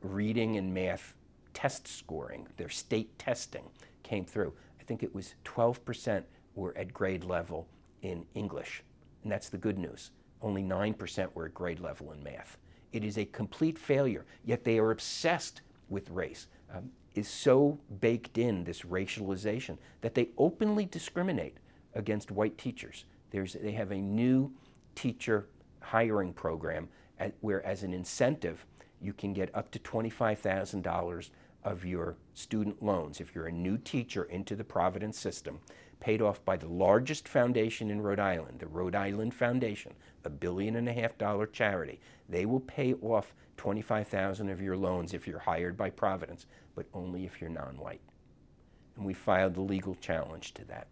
reading and math test scoring, their state testing, came through. I think it was 12% were at grade level in English, and that's the good news. Only 9% were at grade level in math. It is a complete failure, yet they are obsessed with race. Um, is so baked in, this racialization, that they openly discriminate against white teachers. There's, they have a new teacher hiring program at, where, as an incentive, you can get up to $25,000 of your student loans if you're a new teacher into the Providence system, paid off by the largest foundation in Rhode Island, the Rhode Island Foundation, a billion and a half dollar charity. They will pay off 25,000 of your loans if you're hired by Providence, but only if you're non-white. And we filed a legal challenge to that.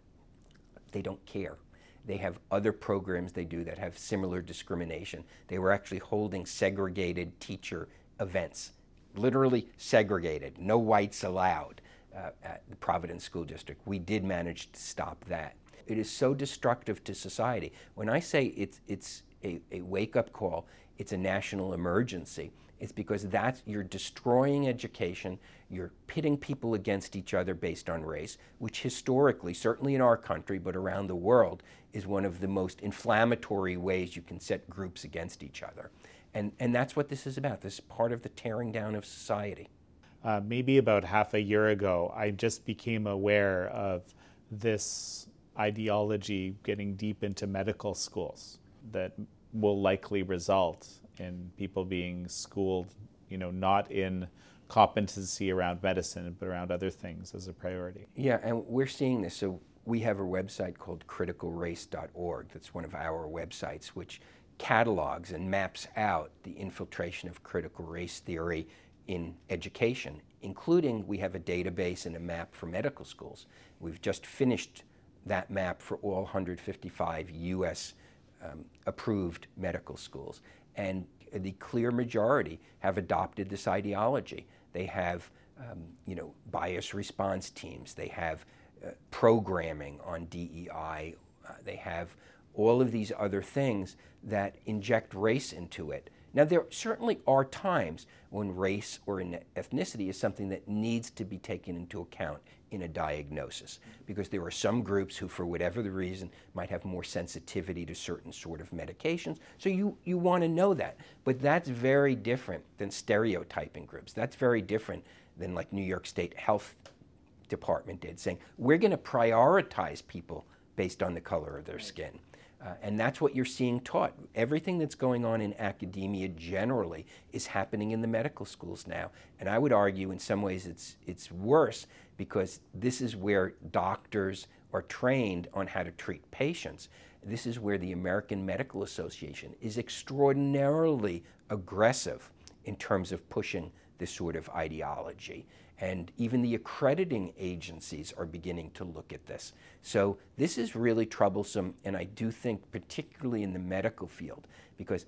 They don't care. They have other programs they do that have similar discrimination. They were actually holding segregated teacher events, literally segregated, no whites allowed uh, at the Providence School District. We did manage to stop that. It is so destructive to society. When I say it's, it's a, a wake up call, it's a national emergency. It's because that's you're destroying education, you're pitting people against each other based on race, which historically, certainly in our country, but around the world, is one of the most inflammatory ways you can set groups against each other. And, and that's what this is about. This is part of the tearing down of society. Uh, maybe about half a year ago, I just became aware of this ideology getting deep into medical schools that will likely result in people being schooled, you know, not in competency around medicine, but around other things as a priority. Yeah, and we're seeing this. So we have a website called criticalrace.org. That's one of our websites, which catalogs and maps out the infiltration of critical race theory in education, including we have a database and a map for medical schools. We've just finished that map for all 155 US um, approved medical schools. And the clear majority have adopted this ideology. They have, um, you know, bias response teams. They have uh, programming on DEI. Uh, they have all of these other things that inject race into it. Now, there certainly are times when race or ethnicity is something that needs to be taken into account in a diagnosis because there are some groups who, for whatever the reason, might have more sensitivity to certain sort of medications. So you, you want to know that. But that's very different than stereotyping groups. That's very different than like New York State Health Department did, saying we're going to prioritize people based on the color of their skin. Uh, and that's what you're seeing taught. Everything that's going on in academia generally is happening in the medical schools now. And I would argue in some ways it's, it's worse because this is where doctors are trained on how to treat patients. This is where the American Medical Association is extraordinarily aggressive in terms of pushing this sort of ideology. And even the accrediting agencies are beginning to look at this. So this is really troublesome, and I do think, particularly in the medical field, because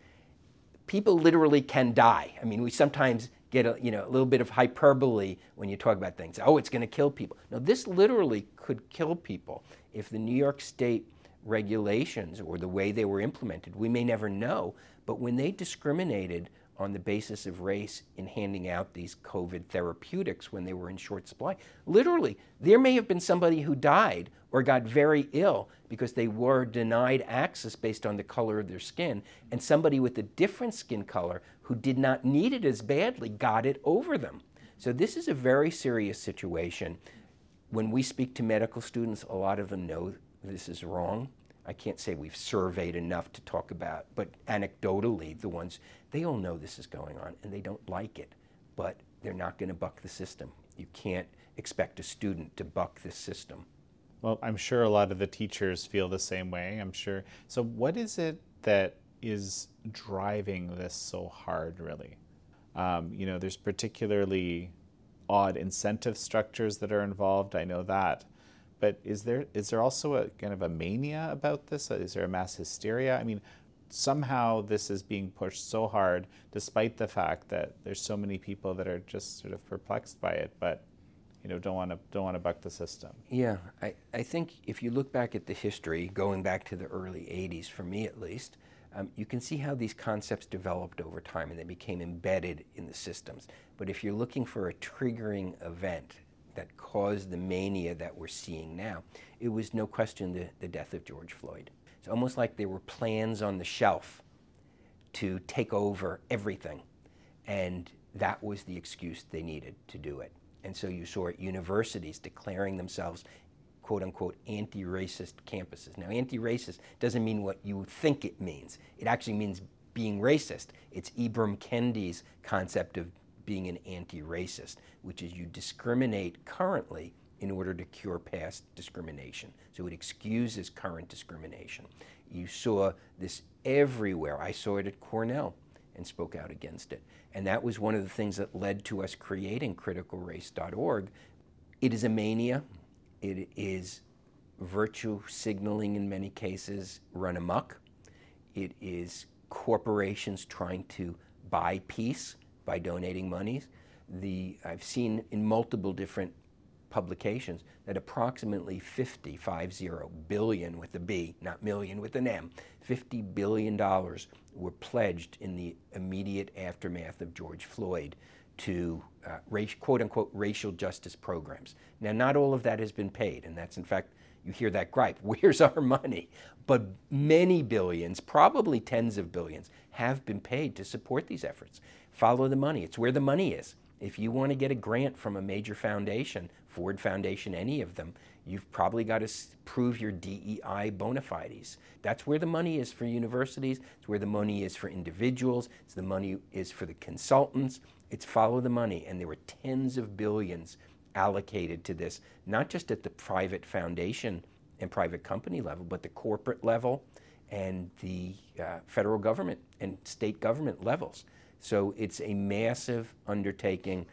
people literally can die. I mean, we sometimes get a, you know, a little bit of hyperbole when you talk about things. Oh, it's going to kill people. No, this literally could kill people. If the New York State regulations or the way they were implemented, we may never know, but when they discriminated on the basis of race in handing out these COVID therapeutics when they were in short supply. Literally, there may have been somebody who died or got very ill because they were denied access based on the color of their skin, and somebody with a different skin color who did not need it as badly got it over them. So, this is a very serious situation. When we speak to medical students, a lot of them know this is wrong. I can't say we've surveyed enough to talk about, but anecdotally, the ones, they all know this is going on and they don't like it, but they're not going to buck the system. You can't expect a student to buck the system. Well, I'm sure a lot of the teachers feel the same way, I'm sure. So, what is it that is driving this so hard, really? Um, you know, there's particularly odd incentive structures that are involved. I know that. But is there is there also a kind of a mania about this? Is there a mass hysteria? I mean, somehow this is being pushed so hard, despite the fact that there's so many people that are just sort of perplexed by it, but you know don't want to don't want to buck the system. Yeah, I, I think if you look back at the history, going back to the early '80s, for me at least, um, you can see how these concepts developed over time and they became embedded in the systems. But if you're looking for a triggering event, that caused the mania that we're seeing now, it was no question the, the death of George Floyd. It's almost like there were plans on the shelf to take over everything. And that was the excuse they needed to do it. And so you saw universities declaring themselves quote unquote anti racist campuses. Now, anti racist doesn't mean what you think it means, it actually means being racist. It's Ibram Kendi's concept of being an anti racist, which is you discriminate currently in order to cure past discrimination. So it excuses current discrimination. You saw this everywhere. I saw it at Cornell and spoke out against it. And that was one of the things that led to us creating criticalrace.org. It is a mania. It is virtue signaling in many cases run amok. It is corporations trying to buy peace by donating monies. The, I've seen in multiple different publications that approximately 50, 50 billion with a B, not million with an M, 50 billion dollars were pledged in the immediate aftermath of George Floyd to uh, race, quote unquote racial justice programs. Now, not all of that has been paid, and that's in fact, you hear that gripe where's our money? But many billions, probably tens of billions, have been paid to support these efforts follow the money. It's where the money is. If you want to get a grant from a major foundation, Ford Foundation, any of them, you've probably got to prove your DEI bona fides. That's where the money is for universities. It's where the money is for individuals. It's the money is for the consultants. It's follow the money. And there were tens of billions allocated to this, not just at the private foundation and private company level, but the corporate level and the uh, federal government and state government levels. So it's a massive undertaking,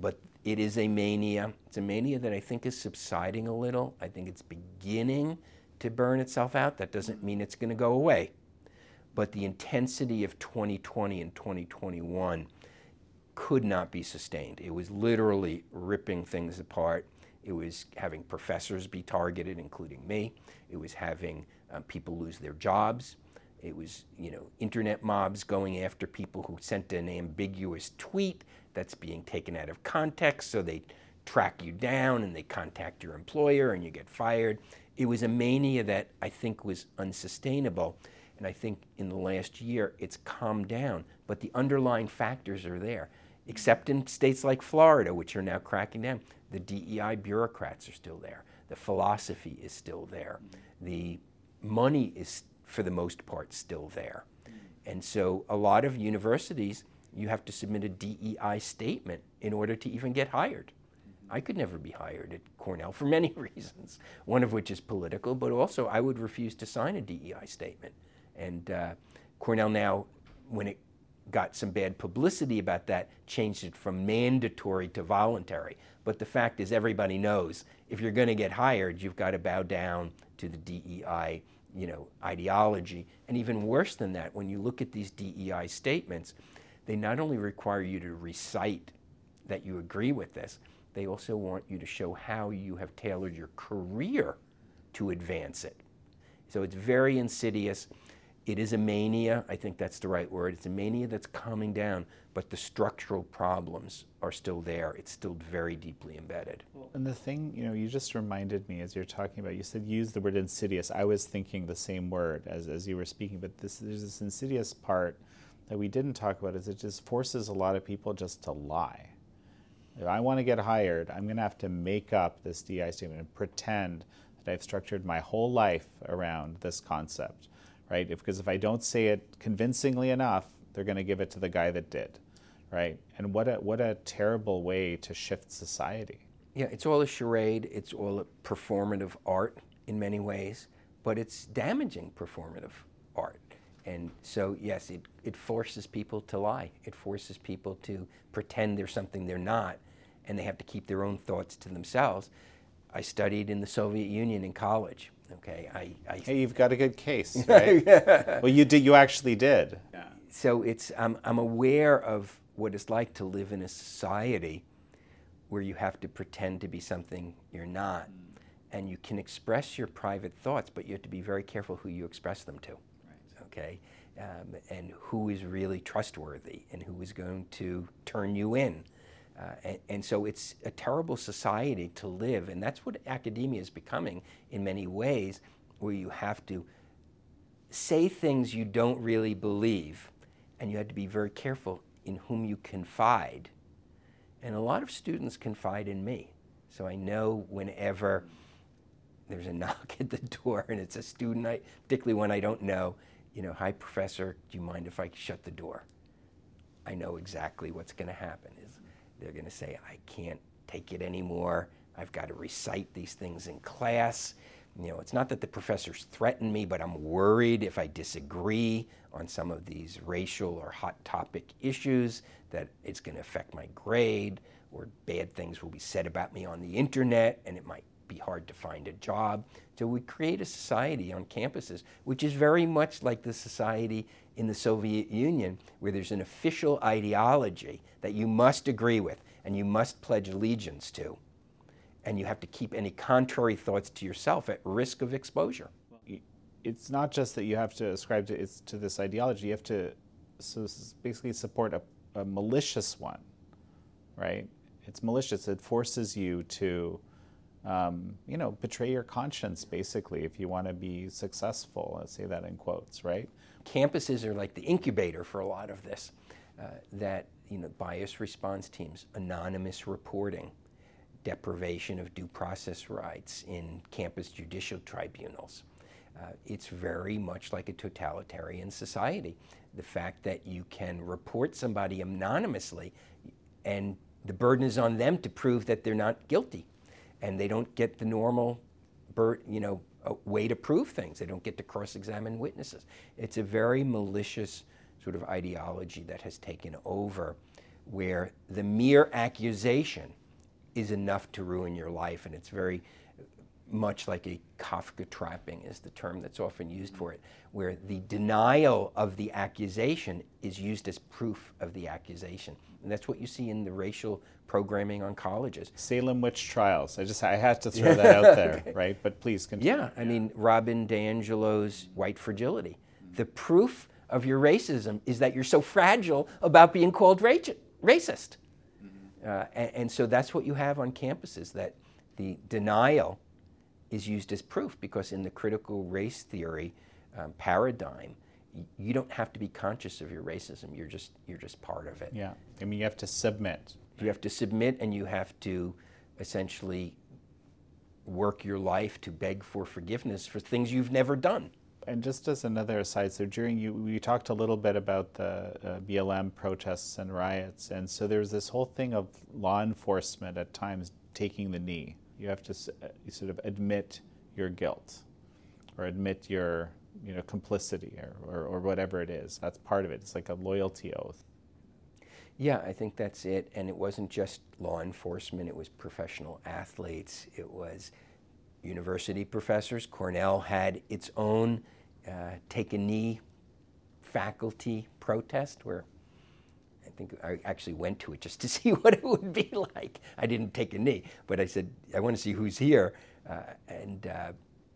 but it is a mania. It's a mania that I think is subsiding a little. I think it's beginning to burn itself out. That doesn't mean it's going to go away. But the intensity of 2020 and 2021 could not be sustained. It was literally ripping things apart. It was having professors be targeted, including me. It was having um, people lose their jobs. It was, you know, internet mobs going after people who sent an ambiguous tweet that's being taken out of context, so they track you down and they contact your employer and you get fired. It was a mania that I think was unsustainable. And I think in the last year it's calmed down, but the underlying factors are there. Except in states like Florida, which are now cracking down, the DEI bureaucrats are still there. The philosophy is still there. The money is, for the most part, still there. And so a lot of universities, you have to submit a DEI statement in order to even get hired. I could never be hired at Cornell for many reasons, one of which is political, but also I would refuse to sign a DEI statement. And uh, Cornell now, when it got some bad publicity about that, changed it from mandatory to voluntary. But the fact is, everybody knows if you're going to get hired, you've got to bow down to the DEI, you know, ideology. And even worse than that, when you look at these DEI statements, they not only require you to recite that you agree with this, they also want you to show how you have tailored your career to advance it. So it's very insidious. It is a mania. I think that's the right word. It's a mania that's calming down, but the structural problems are still there. It's still very deeply embedded. And the thing, you know, you just reminded me as you're talking about, you said use the word insidious. I was thinking the same word as, as you were speaking, but this, there's this insidious part that we didn't talk about is it just forces a lot of people just to lie. If I want to get hired, I'm going to have to make up this DI statement and pretend that I've structured my whole life around this concept, right? If, because if I don't say it convincingly enough, they're going to give it to the guy that did, right? And what a what a terrible way to shift society. Yeah, it's all a charade. It's all a performative art in many ways, but it's damaging performative art. And so, yes, it, it forces people to lie. It forces people to pretend they're something they're not, and they have to keep their own thoughts to themselves. I studied in the Soviet Union in college. Okay, I. I hey, you've got a good case, right? well, you did. You actually did. Yeah. So it's. I'm, I'm aware of what it's like to live in a society where you have to pretend to be something you're not, mm. and you can express your private thoughts, but you have to be very careful who you express them to. Right. Okay. Um, and who is really trustworthy and who is going to turn you in. Uh, and, and, so it's a terrible society to live, and that's what academia is becoming in many ways, where you have to say things you don't really believe, and you have to be very careful in whom you confide. And a lot of students confide in me. So I know whenever there's a knock at the door and it's a student, I, particularly when I don't know, you know, hi, professor, do you mind if I shut the door? I know exactly what's going to happen. They're going to say, I can't take it anymore. I've got to recite these things in class. You know, it's not that the professors threaten me, but I'm worried if I disagree on some of these racial or hot topic issues that it's going to affect my grade or bad things will be said about me on the internet and it might be hard to find a job. So we create a society on campuses which is very much like the society in the Soviet Union, where there's an official ideology that you must agree with and you must pledge allegiance to. And you have to keep any contrary thoughts to yourself at risk of exposure. It's not just that you have to ascribe to, to this ideology, you have to so basically support a, a malicious one, right? It's malicious. It forces you to um, you know, betray your conscience, basically, if you want to be successful. Let's say that in quotes, right? Campuses are like the incubator for a lot of this. Uh, that you know, bias response teams, anonymous reporting, deprivation of due process rights in campus judicial tribunals. Uh, it's very much like a totalitarian society. The fact that you can report somebody anonymously and the burden is on them to prove that they're not guilty and they don't get the normal, you know, uh, way to prove things. They don't get to cross-examine witnesses. It's a very malicious sort of ideology that has taken over, where the mere accusation is enough to ruin your life, and it's very, much like a Kafka trapping is the term that's often used for it, where the denial of the accusation is used as proof of the accusation. And that's what you see in the racial programming on colleges. Salem witch trials. I just I had to throw that out there, okay. right? But please continue. Yeah, I mean Robin DiAngelo's white fragility. The proof of your racism is that you're so fragile about being called racist. Mm-hmm. Uh, and, and so that's what you have on campuses that the denial is used as proof because in the critical race theory um, paradigm, you don't have to be conscious of your racism. You're just you're just part of it. Yeah, I mean you have to submit. You have to submit, and you have to essentially work your life to beg for forgiveness for things you've never done. And just as another aside, so during you, we talked a little bit about the uh, BLM protests and riots, and so there's this whole thing of law enforcement at times taking the knee. You have to uh, sort of admit your guilt, or admit your you know complicity, or, or, or whatever it is. That's part of it. It's like a loyalty oath. Yeah, I think that's it. And it wasn't just law enforcement, it was professional athletes, it was university professors. Cornell had its own uh, take a knee faculty protest where I think I actually went to it just to see what it would be like. I didn't take a knee, but I said, I want to see who's here. Uh, and uh,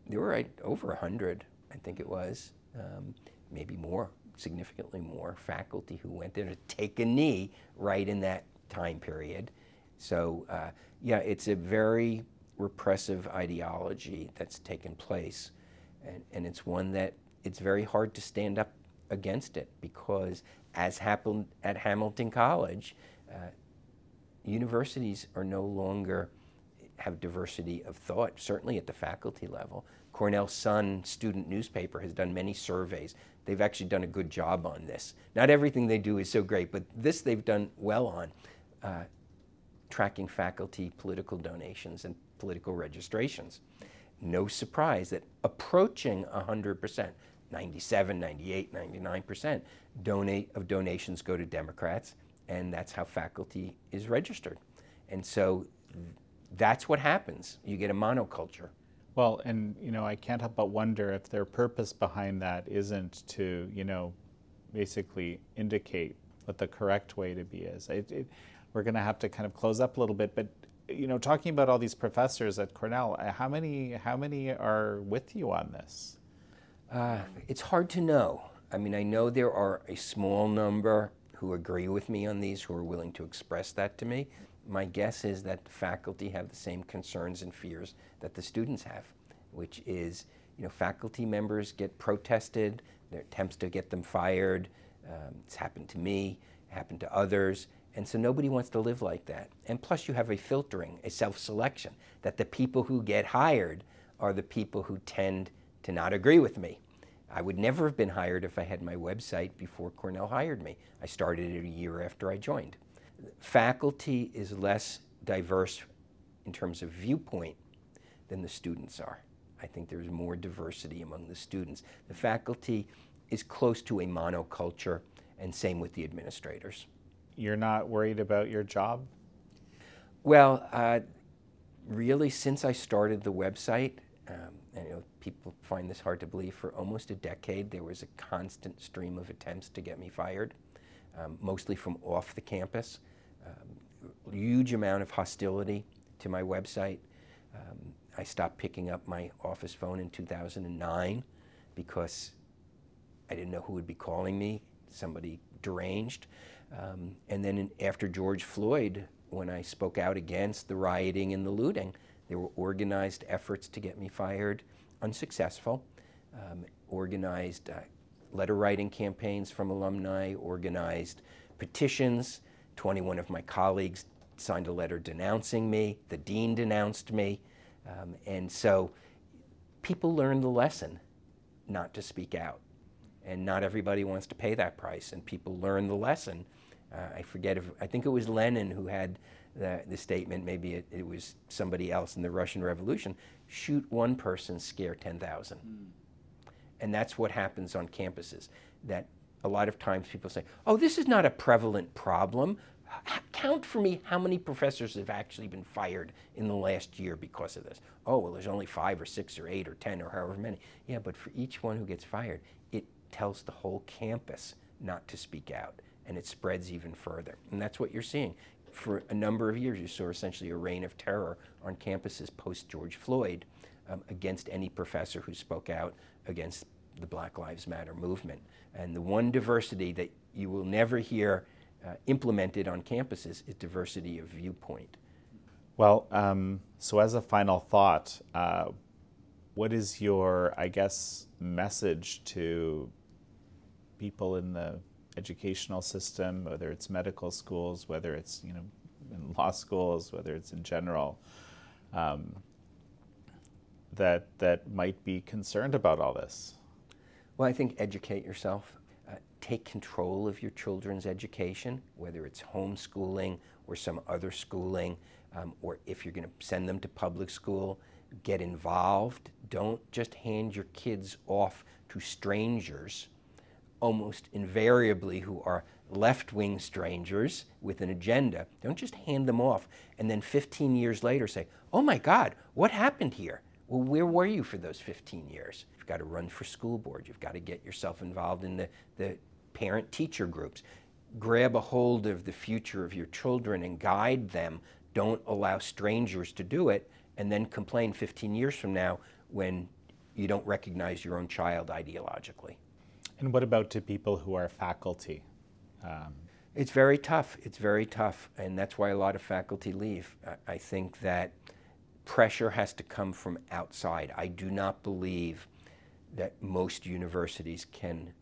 there were right, over 100, I think it was, um, maybe more, significantly more faculty who went there to take a knee right in that time period. So, uh, yeah, it's a very repressive ideology that's taken place. And, and it's one that it's very hard to stand up against it because, as happened at Hamilton College, uh, universities are no longer have diversity of thought, certainly at the faculty level. Cornell Sun student newspaper has done many surveys. They've actually done a good job on this. Not everything they do is so great, but this they've done well on. Uh, tracking faculty political donations and political registrations. No surprise that approaching 100%, 97, 98, 99% donate of donations go to Democrats, and that's how faculty is registered. And so that's what happens. You get a monoculture. Well, and you know, I can't help but wonder if their purpose behind that isn't to, you know, basically indicate what the correct way to be is. It, it, we're going to have to kind of close up a little bit, but you know, talking about all these professors at Cornell, uh, how many how many are with you on this? Uh, it's hard to know. I mean, I know there are a small number who agree with me on these, who are willing to express that to me. My guess is that faculty have the same concerns and fears that the students have, which is, you know, faculty members get protested, there are attempts to get them fired. Um, it's happened to me, happened to others, and so nobody wants to live like that. And plus, you have a filtering, a self selection, that the people who get hired are the people who tend to not agree with me. I would never have been hired if I had my website before Cornell hired me. I started it a year after I joined. Faculty is less diverse in terms of viewpoint than the students are. I think there's more diversity among the students. The faculty is close to a monoculture, and same with the administrators you're not worried about your job? Well, uh, really, since I started the website, um, you know, people find this hard to believe, for almost a decade, there was a constant stream of attempts to get me fired, um, mostly from off the campus. Um, huge amount of hostility to my website. Um, I stopped picking up my office phone in 2009 because I didn't know who would be calling me, somebody deranged. Um, and then in, after George Floyd, when I spoke out against the rioting and the looting, there were organized efforts to get me fired, unsuccessful. Um, organized uh, letter writing campaigns from alumni, organized petitions. 21 of my colleagues signed a letter denouncing me. The dean denounced me. Um, and so people learned the lesson not to speak out. And not everybody wants to pay that price. And people learn the lesson uh, I forget if, I think it was Lenin who had the, the statement, maybe it, it, was somebody else in the Russian Revolution shoot one person, scare 10,000. Mm. And that's what happens on campuses. That a lot of times people say, oh, this is not a prevalent problem. count for me how many professors have actually been fired in the last year because of this. Oh, well, there's only five or six or eight or ten or however many. Yeah, but for each one who gets fired, it tells the whole campus not to speak out, and it spreads even further. And that's what you're seeing. For a number of years, you saw essentially a reign of terror on campuses post George Floyd um, against any professor who spoke out against the Black Lives Matter movement. And the one diversity that you will never hear uh, implemented on campuses is diversity of viewpoint. Well, um, so as a final thought, uh, what is your, I guess, message to people in the educational system, whether it's medical schools, whether it's you know in law schools, whether it's in general, um, that that might be concerned about all this? Well, I think educate yourself. Uh, take control of your children's education, whether it's homeschooling or some other schooling, um, or if you're going to send them to public school, get involved. Don't just hand your kids off to strangers, almost invariably who are left wing strangers with an agenda. Don't just hand them off and then 15 years later say, oh my God, what happened here? Well, where were you for those 15 years? You've got to run for school board. You've got to get yourself involved in the, the parent teacher groups. Grab a hold of the future of your children and guide them. Don't allow strangers to do it and then complain 15 years from now when you don't recognize your own child ideologically. And what about to people who are faculty? Um, it's very tough. It's very tough. And that's why a lot of faculty leave. I, think that pressure has to come from outside. I do not believe that most universities can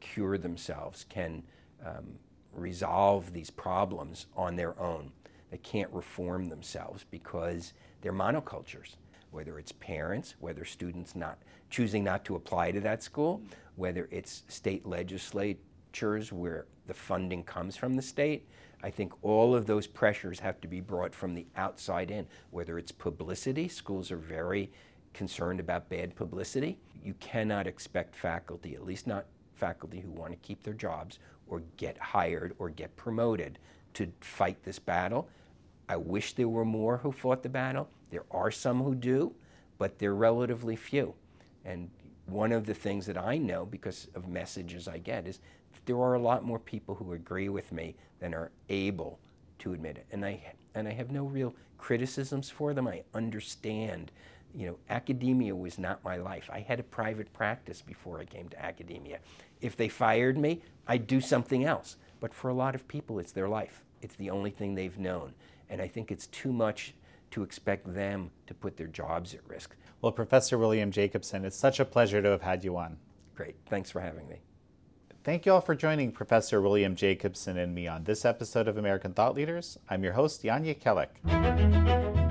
cure themselves, can um, resolve these problems on their own. They can't reform themselves because they're monocultures, whether it's parents, whether students not choosing not to apply to that school, whether it's state legislatures where the funding comes from the state, I think all of those pressures have to be brought from the outside in, whether it's publicity, schools are very concerned about bad publicity. You cannot expect faculty, at least not faculty who want to keep their jobs or get hired or get promoted, to fight this battle. I wish there were more who fought the battle. There are some who do, but they're relatively few. And one of the things that I know because of messages I get is there are a lot more people who agree with me than are able to admit it. And I, and I have no real criticisms for them. I understand. You know, academia was not my life. I had a private practice before I came to academia. If they fired me, I'd do something else. But for a lot of people, it's their life. It's the only thing they've known. And I think it's too much to expect them to put their jobs at risk. Well, Professor William Jacobson, it's such a pleasure to have had you on. Great. Thanks for having me. Thank you all for joining Professor William Jacobson and me on this episode of American Thought Leaders. I'm your host, Jan Jekielek.